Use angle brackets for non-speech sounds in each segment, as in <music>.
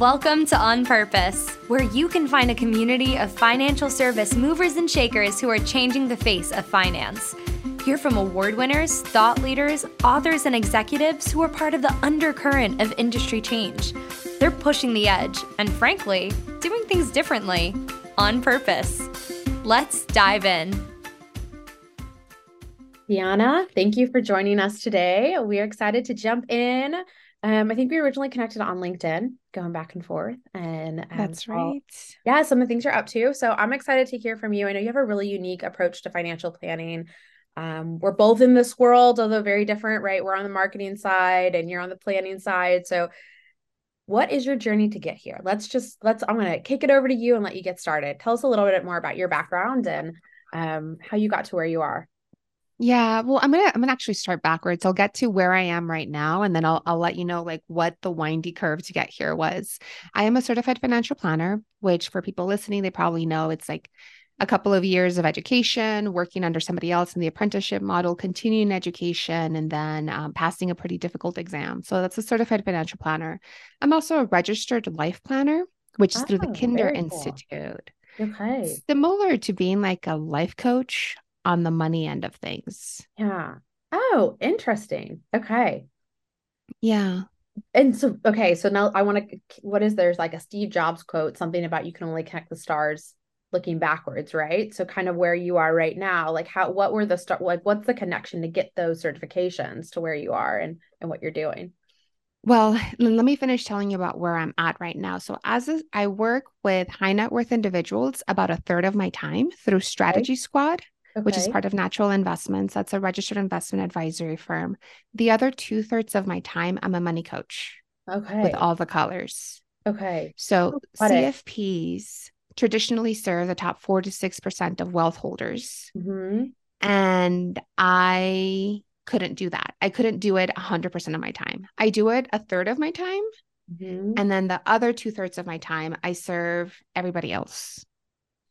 Welcome to On Purpose, where you can find a community of financial service movers and shakers who are changing the face of finance. Hear from award winners, thought leaders, authors, and executives who are part of the undercurrent of industry change. They're pushing the edge and, frankly, doing things differently on purpose. Let's dive in. Diana, thank you for joining us today. We are excited to jump in. Um, I think we originally connected on LinkedIn, going back and forth, and um, that's right. yeah, some of the things you're up to. So I'm excited to hear from you. I know you have a really unique approach to financial planning. Um, we're both in this world, although very different, right? We're on the marketing side, and you're on the planning side. So, what is your journey to get here? Let's just let's. I'm gonna kick it over to you and let you get started. Tell us a little bit more about your background and um, how you got to where you are. Yeah, well, I'm gonna I'm gonna actually start backwards. I'll get to where I am right now, and then I'll I'll let you know like what the windy curve to get here was. I am a certified financial planner, which for people listening, they probably know it's like a couple of years of education, working under somebody else in the apprenticeship model, continuing education, and then um, passing a pretty difficult exam. So that's a certified financial planner. I'm also a registered life planner, which is oh, through the oh, Kinder Institute. Cool. Okay. Similar to being like a life coach on the money end of things. Yeah. Oh, interesting. Okay. Yeah. And so, okay. So now I want to, what is there's like a Steve Jobs quote, something about you can only connect the stars looking backwards, right? So kind of where you are right now, like how, what were the start, like what's the connection to get those certifications to where you are and, and what you're doing? Well, let me finish telling you about where I'm at right now. So, as a, I work with high net worth individuals about a third of my time through Strategy okay. Squad, okay. which is part of Natural Investments. That's a registered investment advisory firm. The other two thirds of my time, I'm a money coach. Okay. With all the colors. Okay. So CFPs it. traditionally serve the top four to six percent of wealth holders. Mm-hmm. And I couldn't do that. I couldn't do it 100% of my time. I do it a third of my time. Mm-hmm. And then the other two thirds of my time, I serve everybody else.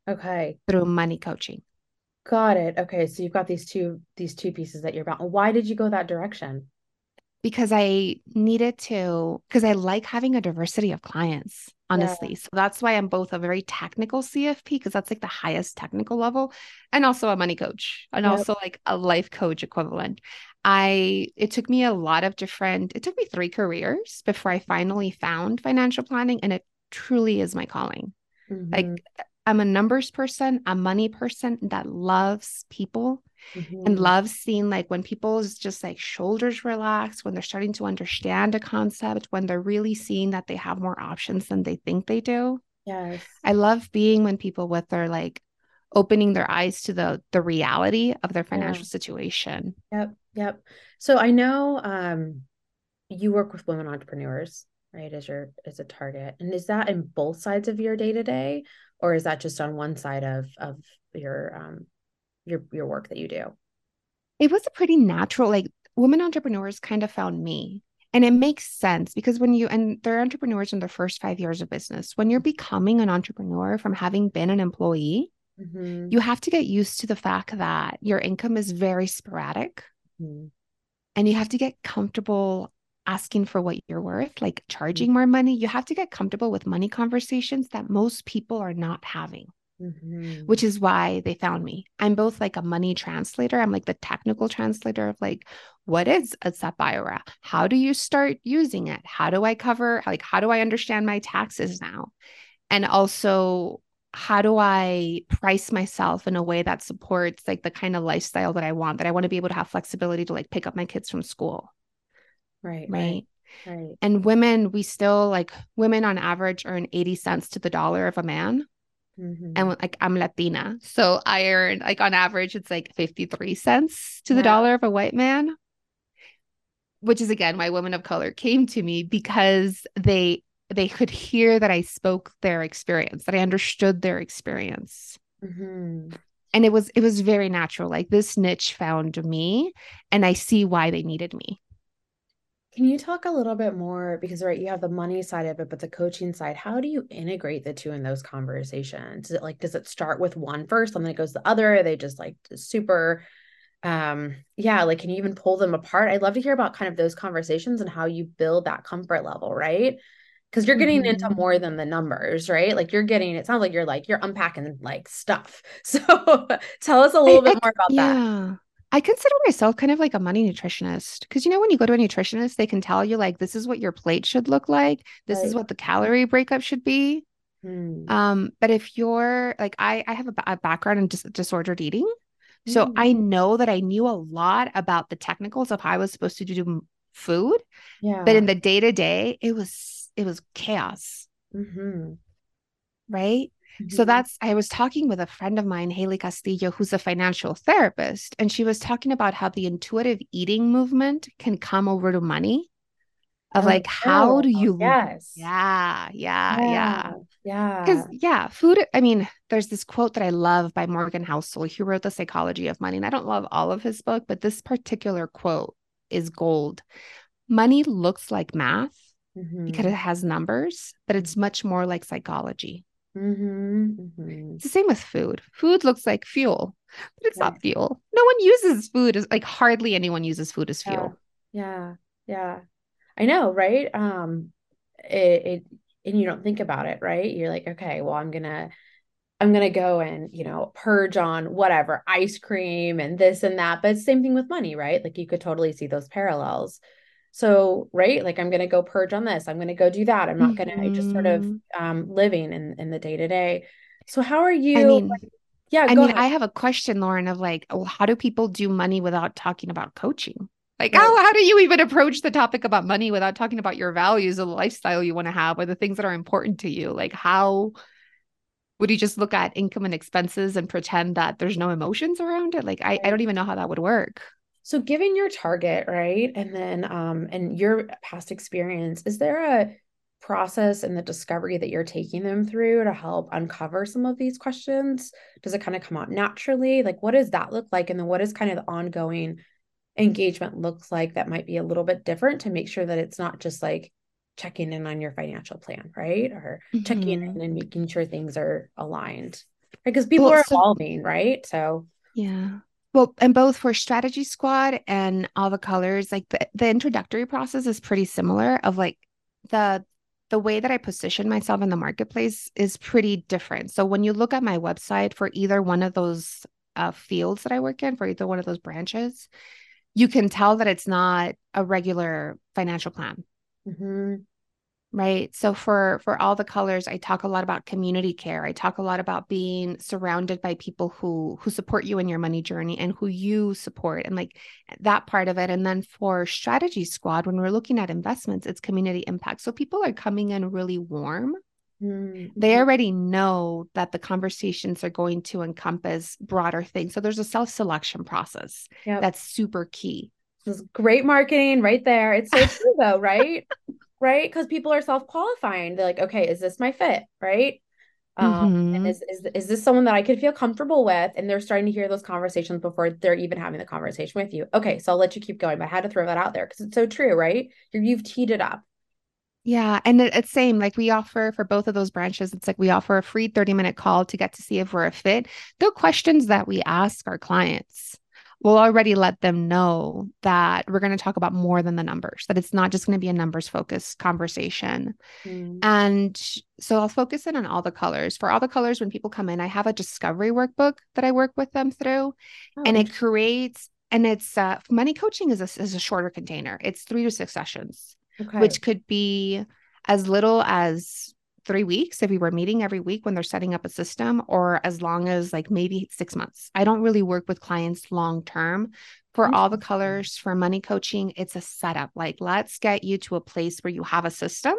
Okay. Through money coaching. Got it. Okay, so you've got these two these two pieces that you're about. Why did you go that direction? Because I needed to because I like having a diversity of clients, honestly. Yeah. So that's why I'm both a very technical CFP because that's like the highest technical level and also a money coach and yep. also like a life coach equivalent. I it took me a lot of different it took me 3 careers before I finally found financial planning and it truly is my calling. Mm-hmm. Like I'm a numbers person, a money person that loves people mm-hmm. and loves seeing like when people's just like shoulders relax, when they're starting to understand a concept, when they're really seeing that they have more options than they think they do. Yes. I love being when people with their like opening their eyes to the the reality of their financial yeah. situation. Yep. Yep. So I know um you work with women entrepreneurs, right? As your as a target. And is that in both sides of your day to day? Or is that just on one side of of your um your your work that you do it was a pretty natural like women entrepreneurs kind of found me and it makes sense because when you and they're entrepreneurs in their first five years of business when you're becoming an entrepreneur from having been an employee mm-hmm. you have to get used to the fact that your income is very sporadic mm-hmm. and you have to get comfortable asking for what you're worth, like charging more money, you have to get comfortable with money conversations that most people are not having. Mm-hmm. Which is why they found me. I'm both like a money translator. I'm like the technical translator of like, what is a SEP IRA? How do you start using it? How do I cover, like, how do I understand my taxes now? And also, how do I price myself in a way that supports like the kind of lifestyle that I want, that I want to be able to have flexibility to like pick up my kids from school? Right. Right. Right. And women, we still like women on average earn 80 cents to the dollar of a man. Mm-hmm. And like I'm Latina. So I earn like on average, it's like 53 cents to yeah. the dollar of a white man. Which is again why women of color came to me because they they could hear that I spoke their experience, that I understood their experience. Mm-hmm. And it was it was very natural. Like this niche found me and I see why they needed me. Can you talk a little bit more because right, you have the money side of it, but the coaching side, how do you integrate the two in those conversations? Is it like does it start with one first and then it goes the other? Are they just like super um yeah, like can you even pull them apart? I'd love to hear about kind of those conversations and how you build that comfort level, right? because you're getting mm-hmm. into more than the numbers, right? Like you're getting, it sounds like you're like, you're unpacking like stuff. <laughs> So tell us a little I, bit I, more about yeah. that. I consider myself kind of like a money nutritionist because you know when you go to a nutritionist, they can tell you like this is what your plate should look like, this right. is what the calorie breakup should be. Hmm. Um, but if you're like I, I have a, a background in dis- disordered eating, so mm. I know that I knew a lot about the technicals of how I was supposed to do food. Yeah. But in the day to day, it was it was chaos. Mm-hmm. Right. Mm-hmm. So that's, I was talking with a friend of mine, Haley Castillo, who's a financial therapist, and she was talking about how the intuitive eating movement can come over to money. Of oh, like, how do you? Yes. Yeah, yeah, yeah, yeah. Because yeah, food. I mean, there's this quote that I love by Morgan Housel. He wrote The Psychology of Money, and I don't love all of his book, but this particular quote is gold. Money looks like math mm-hmm. because it has numbers, but it's much more like psychology. Mm-hmm, mm-hmm. It's the same with food. Food looks like fuel, but it's yeah. not fuel. No one uses food as like hardly anyone uses food as fuel. Yeah. yeah. Yeah. I know, right? Um it, it and you don't think about it, right? You're like, okay, well, I'm gonna I'm gonna go and you know purge on whatever ice cream and this and that. But same thing with money, right? Like you could totally see those parallels. So, right, like I'm going to go purge on this. I'm going to go do that. I'm not mm-hmm. going to just sort of mm-hmm. um, living in in the day to day. So, how are you? I mean, yeah, I mean, ahead. I have a question, Lauren, of like, oh, how do people do money without talking about coaching? Like, right. how, how do you even approach the topic about money without talking about your values or the lifestyle you want to have or the things that are important to you? Like, how would you just look at income and expenses and pretend that there's no emotions around it? Like, I, I don't even know how that would work. So given your target, right? And then um and your past experience, is there a process and the discovery that you're taking them through to help uncover some of these questions? Does it kind of come out naturally? Like what does that look like? And then what is kind of the ongoing engagement looks like that might be a little bit different to make sure that it's not just like checking in on your financial plan, right? Or mm-hmm. checking in and making sure things are aligned. Right? Because people well, are so, evolving, right? So yeah well and both for strategy squad and all the colors like the, the introductory process is pretty similar of like the the way that i position myself in the marketplace is pretty different. So when you look at my website for either one of those uh, fields that i work in for either one of those branches you can tell that it's not a regular financial plan. Mm-hmm right so for for all the colors i talk a lot about community care i talk a lot about being surrounded by people who who support you in your money journey and who you support and like that part of it and then for strategy squad when we're looking at investments it's community impact so people are coming in really warm mm-hmm. they already know that the conversations are going to encompass broader things so there's a self-selection process yep. that's super key this is great marketing right there it's so true though right <laughs> right? Because people are self qualifying. They're like, okay, is this my fit, right? Um, mm-hmm. and is, is is this someone that I could feel comfortable with? And they're starting to hear those conversations before they're even having the conversation with you. Okay, so I'll let you keep going, but I had to throw that out there because it's so true, right? You're, you've teed it up. Yeah. And it, it's same, like we offer for both of those branches, it's like we offer a free 30 minute call to get to see if we're a fit. The questions that we ask our clients we'll already let them know that we're going to talk about more than the numbers, that it's not just going to be a numbers focused conversation. Mm. And so I'll focus in on all the colors. For all the colors, when people come in, I have a discovery workbook that I work with them through, oh. and it creates, and it's uh, money coaching is a, is a shorter container, it's three to six sessions, okay. which could be as little as three weeks if we were meeting every week when they're setting up a system, or as long as like maybe six months. I don't really work with clients long term. For all the colors for money coaching, it's a setup. Like, let's get you to a place where you have a system.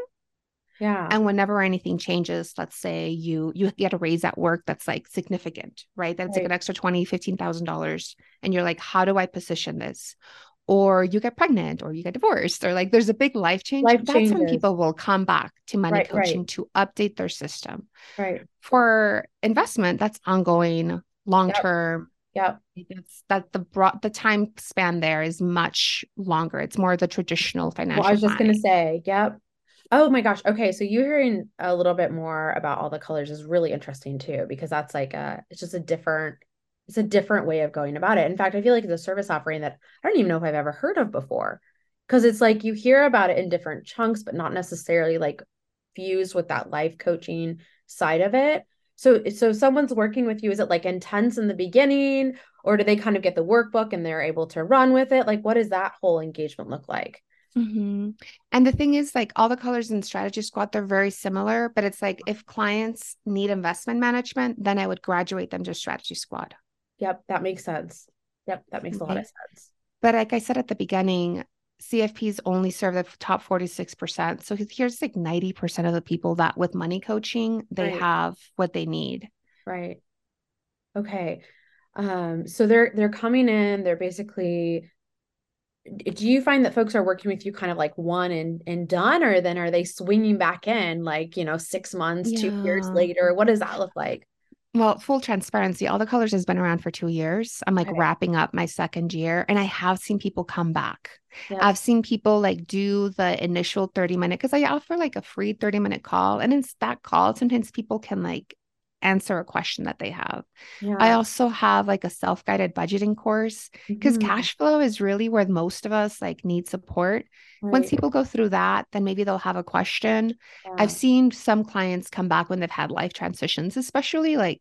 Yeah. And whenever anything changes, let's say you you get a raise at work that's like significant, right? That's right. like an extra twenty, fifteen thousand dollars. And you're like, how do I position this? Or you get pregnant or you get divorced or like there's a big life change life that's changes. when people will come back to money right, coaching right. to update their system right for investment that's ongoing long term yep. yep it's that the broad the time span there is much longer it's more the traditional financial well, i was just going to say yep Oh my gosh. Okay. So you hearing a little bit more about all the colors is really interesting too, because that's like a, it's just a different it's a different way of going about it. In fact, I feel like it's a service offering that I don't even know if I've ever heard of before. Cause it's like you hear about it in different chunks, but not necessarily like fused with that life coaching side of it. So so someone's working with you is it like intense in the beginning or do they kind of get the workbook and they're able to run with it? Like what does that whole engagement look like? Mm-hmm. And the thing is, like all the colors in Strategy Squad, they're very similar, but it's like if clients need investment management, then I would graduate them to Strategy Squad. Yep, that makes sense. Yep, that makes okay. a lot of sense. But like I said at the beginning, CFPs only serve the top 46%. So here's like 90% of the people that with money coaching, they right. have what they need. Right. Okay. Um, so they're they're coming in, they're basically do you find that folks are working with you kind of like one and and done or then are they swinging back in like you know six months yeah. two years later what does that look like well full transparency all the colors has been around for two years i'm like okay. wrapping up my second year and i have seen people come back yeah. i've seen people like do the initial 30 minute because i offer like a free 30 minute call and in that call sometimes people can like answer a question that they have. Yeah. I also have like a self-guided budgeting course because mm-hmm. cash flow is really where most of us like need support. Right. Once people go through that, then maybe they'll have a question. Yeah. I've seen some clients come back when they've had life transitions, especially like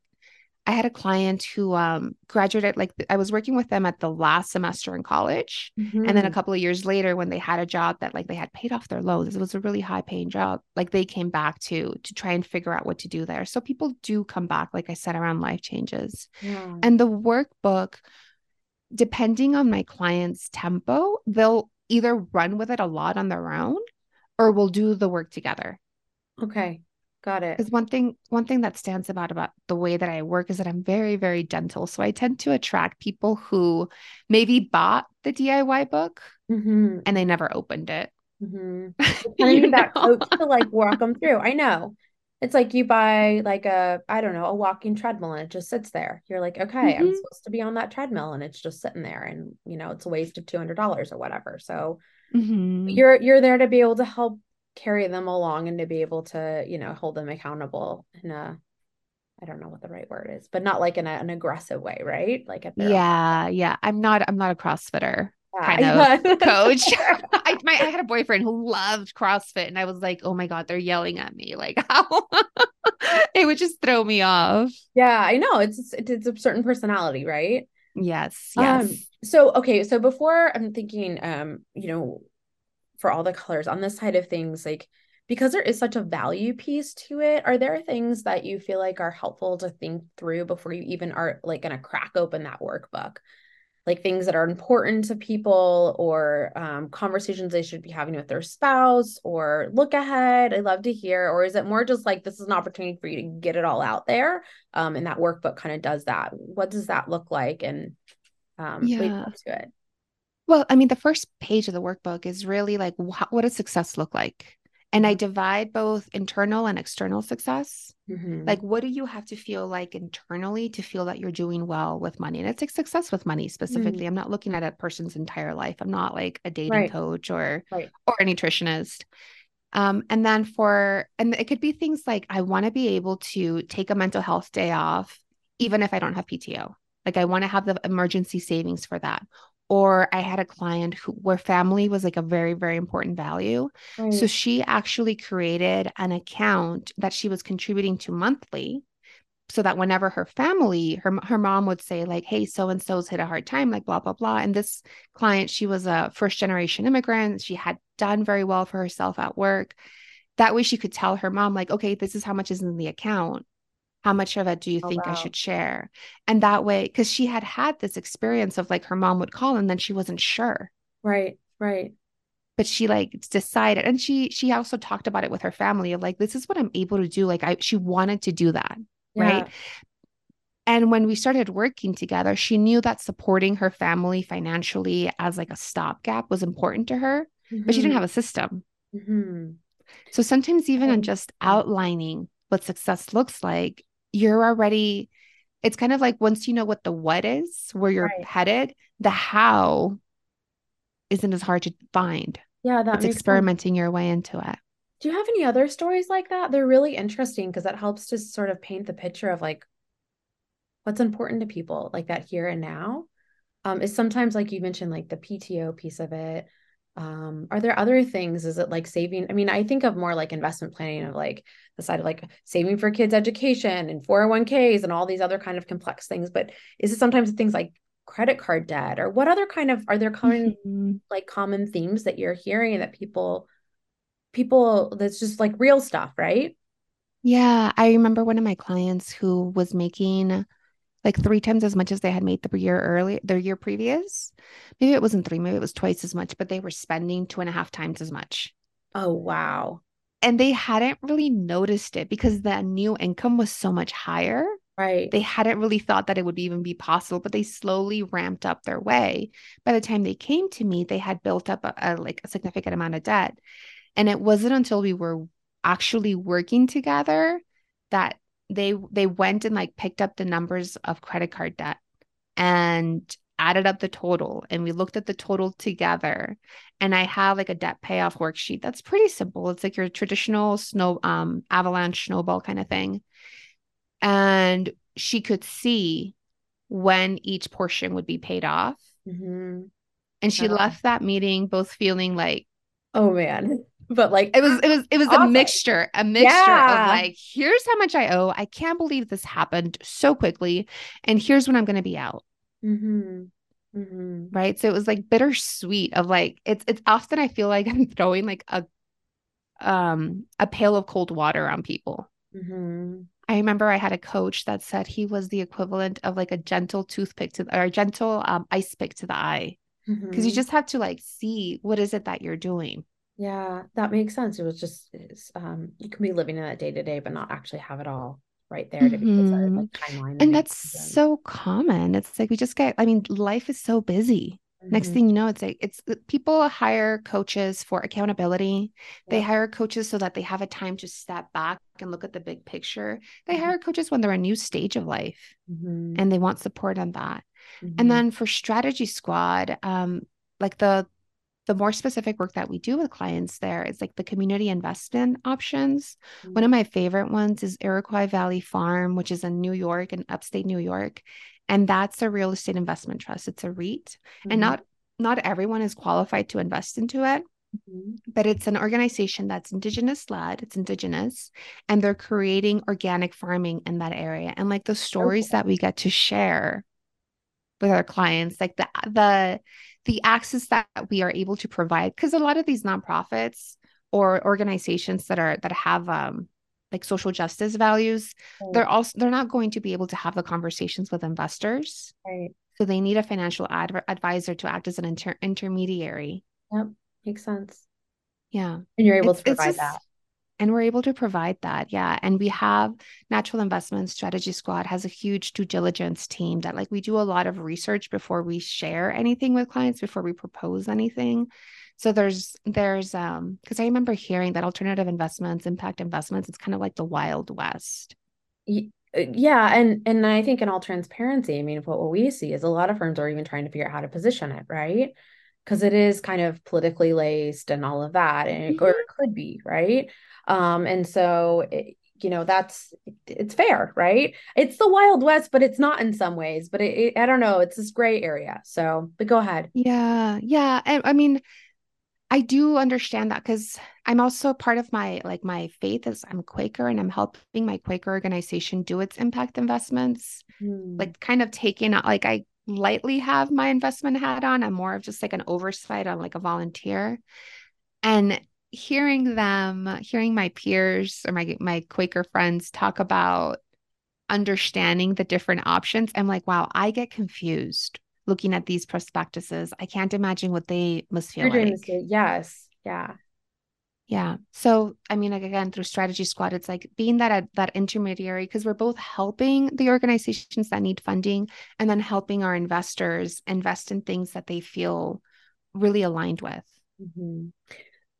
I had a client who um, graduated, like I was working with them at the last semester in college. Mm-hmm. And then a mm-hmm. couple of years later, when they had a job that like they had paid off their loans, it was a really high paying job. Like they came back to to try and figure out what to do there. So people do come back, like I said, around life changes. Yeah. And the workbook, depending on my client's tempo, they'll either run with it a lot on their own or we'll do the work together. Okay. Got it. Because one thing, one thing that stands about about the way that I work is that I'm very, very gentle. So I tend to attract people who maybe bought the DIY book mm-hmm. and they never opened it. Mm-hmm. <laughs> That coach to like walk them through. I know. It's like you buy like a, I don't know, a walking treadmill and it just sits there. You're like, okay, mm-hmm. I'm supposed to be on that treadmill and it's just sitting there and you know, it's a waste of $200 or whatever. So mm-hmm. you're, you're there to be able to help carry them along and to be able to you know hold them accountable in a I don't know what the right word is, but not like in a, an aggressive way, right? Like at yeah, own. yeah. I'm not. I'm not a CrossFitter yeah. kind <laughs> of coach. <laughs> I, my, I had a boyfriend who loved CrossFit, and I was like, oh my god, they're yelling at me. Like <laughs> how it would just throw me off. Yeah, I know. It's it's a certain personality, right? Yes. Yes. Um, so okay, so before I'm thinking, um, you know, for all the colors on this side of things like because there is such a value piece to it are there things that you feel like are helpful to think through before you even are like going to crack open that workbook? Like things that are important to people or um, conversations they should be having with their spouse or look ahead i'd love to hear or is it more just like this is an opportunity for you to get it all out there um, and that workbook kind of does that. What does that look like and um, yeah. to it well, I mean, the first page of the workbook is really like, wh- what does success look like? And I mm-hmm. divide both internal and external success. Mm-hmm. Like, what do you have to feel like internally to feel that you're doing well with money? And it's like success with money specifically. Mm-hmm. I'm not looking at a person's entire life. I'm not like a dating right. coach or right. or a nutritionist. Um, and then for and it could be things like I want to be able to take a mental health day off, even if I don't have PTO. Like I want to have the emergency savings for that or I had a client who where family was like a very very important value. Right. So she actually created an account that she was contributing to monthly so that whenever her family her her mom would say like hey so and so's hit a hard time like blah blah blah and this client she was a first generation immigrant she had done very well for herself at work that way she could tell her mom like okay this is how much is in the account how much of it do you oh, think wow. I should share? And that way, because she had had this experience of like her mom would call and then she wasn't sure. Right, right. But she like decided, and she she also talked about it with her family of like this is what I'm able to do. Like I she wanted to do that, yeah. right? And when we started working together, she knew that supporting her family financially as like a stopgap was important to her, mm-hmm. but she didn't mm-hmm. have a system. Mm-hmm. So sometimes even in just outlining what success looks like, you're already it's kind of like once you know what the what is, where you're right. headed, the how isn't as hard to find. Yeah, that's experimenting sense. your way into it. Do you have any other stories like that? They're really interesting because that helps to sort of paint the picture of like what's important to people, like that here and now. Um, is sometimes like you mentioned, like the PTO piece of it. Um, are there other things? Is it like saving? I mean, I think of more like investment planning of like the side of like saving for kids' education and 401ks and all these other kind of complex things. But is it sometimes things like credit card debt or what other kind of are there common mm-hmm. like common themes that you're hearing that people people that's just like real stuff, right? Yeah, I remember one of my clients who was making like three times as much as they had made the year early, their year previous. Maybe it wasn't three, maybe it was twice as much, but they were spending two and a half times as much. Oh, wow. And they hadn't really noticed it because the new income was so much higher. Right. They hadn't really thought that it would even be possible, but they slowly ramped up their way. By the time they came to me, they had built up a, a like a significant amount of debt. And it wasn't until we were actually working together that they they went and like picked up the numbers of credit card debt and added up the total. And we looked at the total together and i have like a debt payoff worksheet that's pretty simple. It's like your traditional snow um avalanche snowball kind of thing. And she could see when each portion would be paid off. Mm-hmm. and she left that meeting both feeling like oh man but like it was it was it was awesome. a mixture a mixture yeah. of like here's how much i owe i can't believe this happened so quickly and here's when i'm going to be out mm-hmm. Mm-hmm. right so it was like bittersweet of like it's it's often i feel like <laughs> i'm throwing like a um a pail of cold water on people mm-hmm. i remember i had a coach that said he was the equivalent of like a gentle toothpick to or a gentle um, ice pick to the eye because you mm-hmm. just have to like see what is it that you're doing yeah, that makes sense. It was just um, you can be living in that day to day, but not actually have it all right there to be mm-hmm. like timeline. And, and that's so common. It's like we just get. I mean, life is so busy. Mm-hmm. Next thing you know, it's like it's people hire coaches for accountability. Yeah. They hire coaches so that they have a time to step back and look at the big picture. They mm-hmm. hire coaches when they're a new stage of life mm-hmm. and they want support on that. And mm-hmm. then for strategy squad, um, like the the more specific work that we do with clients there is like the community investment options. Mm-hmm. One of my favorite ones is Iroquois Valley Farm, which is in New York and upstate New York. And that's a real estate investment trust. It's a REIT. Mm-hmm. And not not everyone is qualified to invest into it. Mm-hmm. But it's an organization that's indigenous led, it's indigenous, and they're creating organic farming in that area. And like the stories okay. that we get to share with our clients, like the the the access that we are able to provide because a lot of these nonprofits or organizations that are that have um like social justice values right. they're also they're not going to be able to have the conversations with investors. Right. So they need a financial ad- advisor to act as an inter- intermediary. Yep. Makes sense. Yeah. And you're able it's, to provide just, that and we're able to provide that yeah. And we have natural investment strategy squad has a huge due diligence team that like we do a lot of research before we share anything with clients before we propose anything. So there's there's um because i remember hearing that alternative investments impact investments it's kind of like the wild west. Uh, yeah and and i think in all transparency i mean what, what we see is a lot of firms are even trying to figure out how to position it right because it is kind of politically laced and all of that and it, mm-hmm. or it could be right um, and so, it, you know, that's it's fair, right? It's the Wild West, but it's not in some ways. But it, it, I don't know. It's this gray area. So, but go ahead. Yeah, yeah. And I mean, I do understand that because I'm also part of my like my faith is I'm Quaker and I'm helping my Quaker organization do its impact investments. Mm. Like kind of taking out like I lightly have my investment hat on. I'm more of just like an oversight on like a volunteer. And hearing them, hearing my peers or my my Quaker friends talk about understanding the different options, I'm like, wow, I get confused looking at these prospectuses. I can't imagine what they must feel You're like. yes. Yeah. Yeah. So, I mean, like, again, through Strategy Squad, it's like being that that intermediary because we're both helping the organizations that need funding and then helping our investors invest in things that they feel really aligned with. Mm-hmm.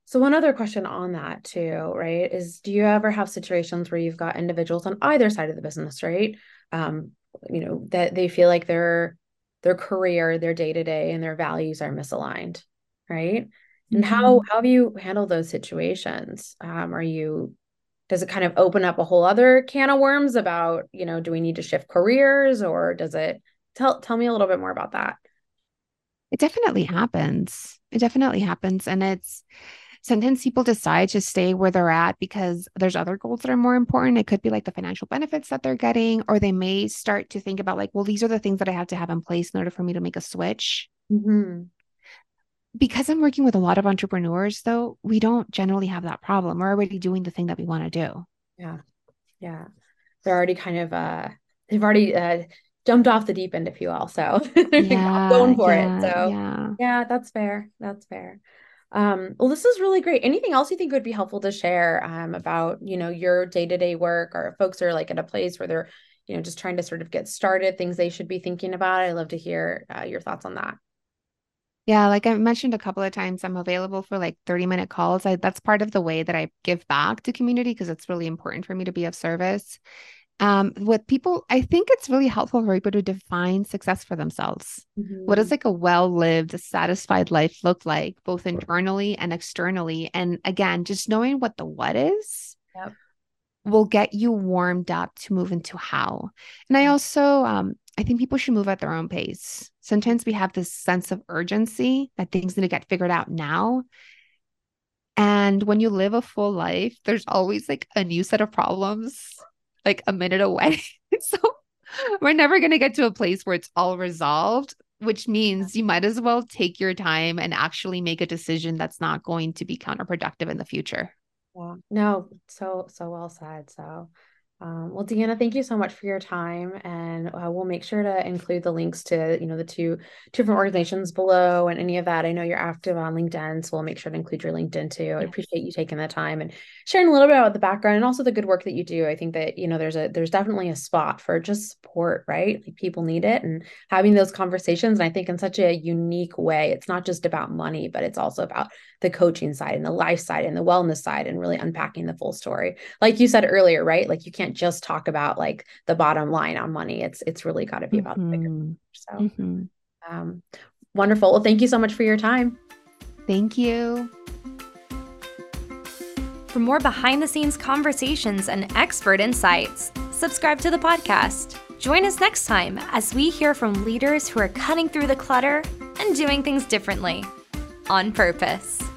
So, one other question on that, too, right, is do you ever have situations where you've got individuals on either side of the business, right? Um, you know, that they feel like their their career, their day to day, and their values are misaligned, right? Mm-hmm. And how how have you handled those situations? Um, are you does it kind of open up a whole other can of worms about you know do we need to shift careers or does it tell tell me a little bit more about that It definitely happens. It definitely happens. And it's sometimes people decide to stay where they're at because there's other goals that are more important. It could be like the financial benefits that they're getting, or they may start to think about, like, well, these are the things that I have to have in place in order for me to make a switch. Mm-hmm. Because I'm working with a lot of entrepreneurs, though, we don't generally have that problem. We're already doing the thing that we want to do. Yeah. Yeah. They're already kind of, uh, they've already, uh, jumped off the deep end, if you will. So <laughs> yeah, going for yeah, it. So yeah. yeah, that's fair. That's fair. Um, well, this is really great. Anything else you think would be helpful to share um, about, you know, your day-to-day work or folks are like at a place where they're, you know, just trying to sort of get started, things they should be thinking about. I'd love to hear uh, your thoughts on that. Yeah, like I mentioned a couple of times, I'm available for like 30 minute calls. I, that's part of the way that I give back to community because it's really important for me to be of service um, with people, I think it's really helpful for people to define success for themselves. Mm-hmm. What does mm-hmm. like a well lived, satisfied life look like, both internally and externally? And again, just knowing what the what is yep. Will get you warmed up to move into how. And I also, um, I think people should move at their own pace. Sometimes we have this sense of urgency that things need to get figured out now. And when you live a full life, there's always like a new set of problems like a minute away. <laughs> so we're never going to get to a place where it's all resolved, which means you might as well take your time and actually make a decision that's not going to be counterproductive in the future. Yeah. No, so so well said. So um, well, Diana, thank you so much for your time, and uh, we'll make sure to include the links to you know the two, two different organizations below and any of that. I know you're active on LinkedIn, so we'll make sure to include your LinkedIn too. I appreciate you taking the time and sharing a little bit about the background and also the good work that you do. I think that you know there's a there's definitely a spot for just support, right? Like people need it, and having those conversations. And I think in such a unique way, it's not just about money, but it's also about the coaching side and the life side and the wellness side, and really unpacking the full story. Like you said earlier, right? Like you can't can't just talk about like the bottom line on money. It's it's really got to be about mm-hmm. the bigger. Mm-hmm. So mm-hmm. um, wonderful. Well, thank you so much for your time. Thank you. For more behind the scenes conversations and expert insights, subscribe to the podcast. Join us next time as we hear from leaders who are cutting through the clutter and doing things differently on purpose.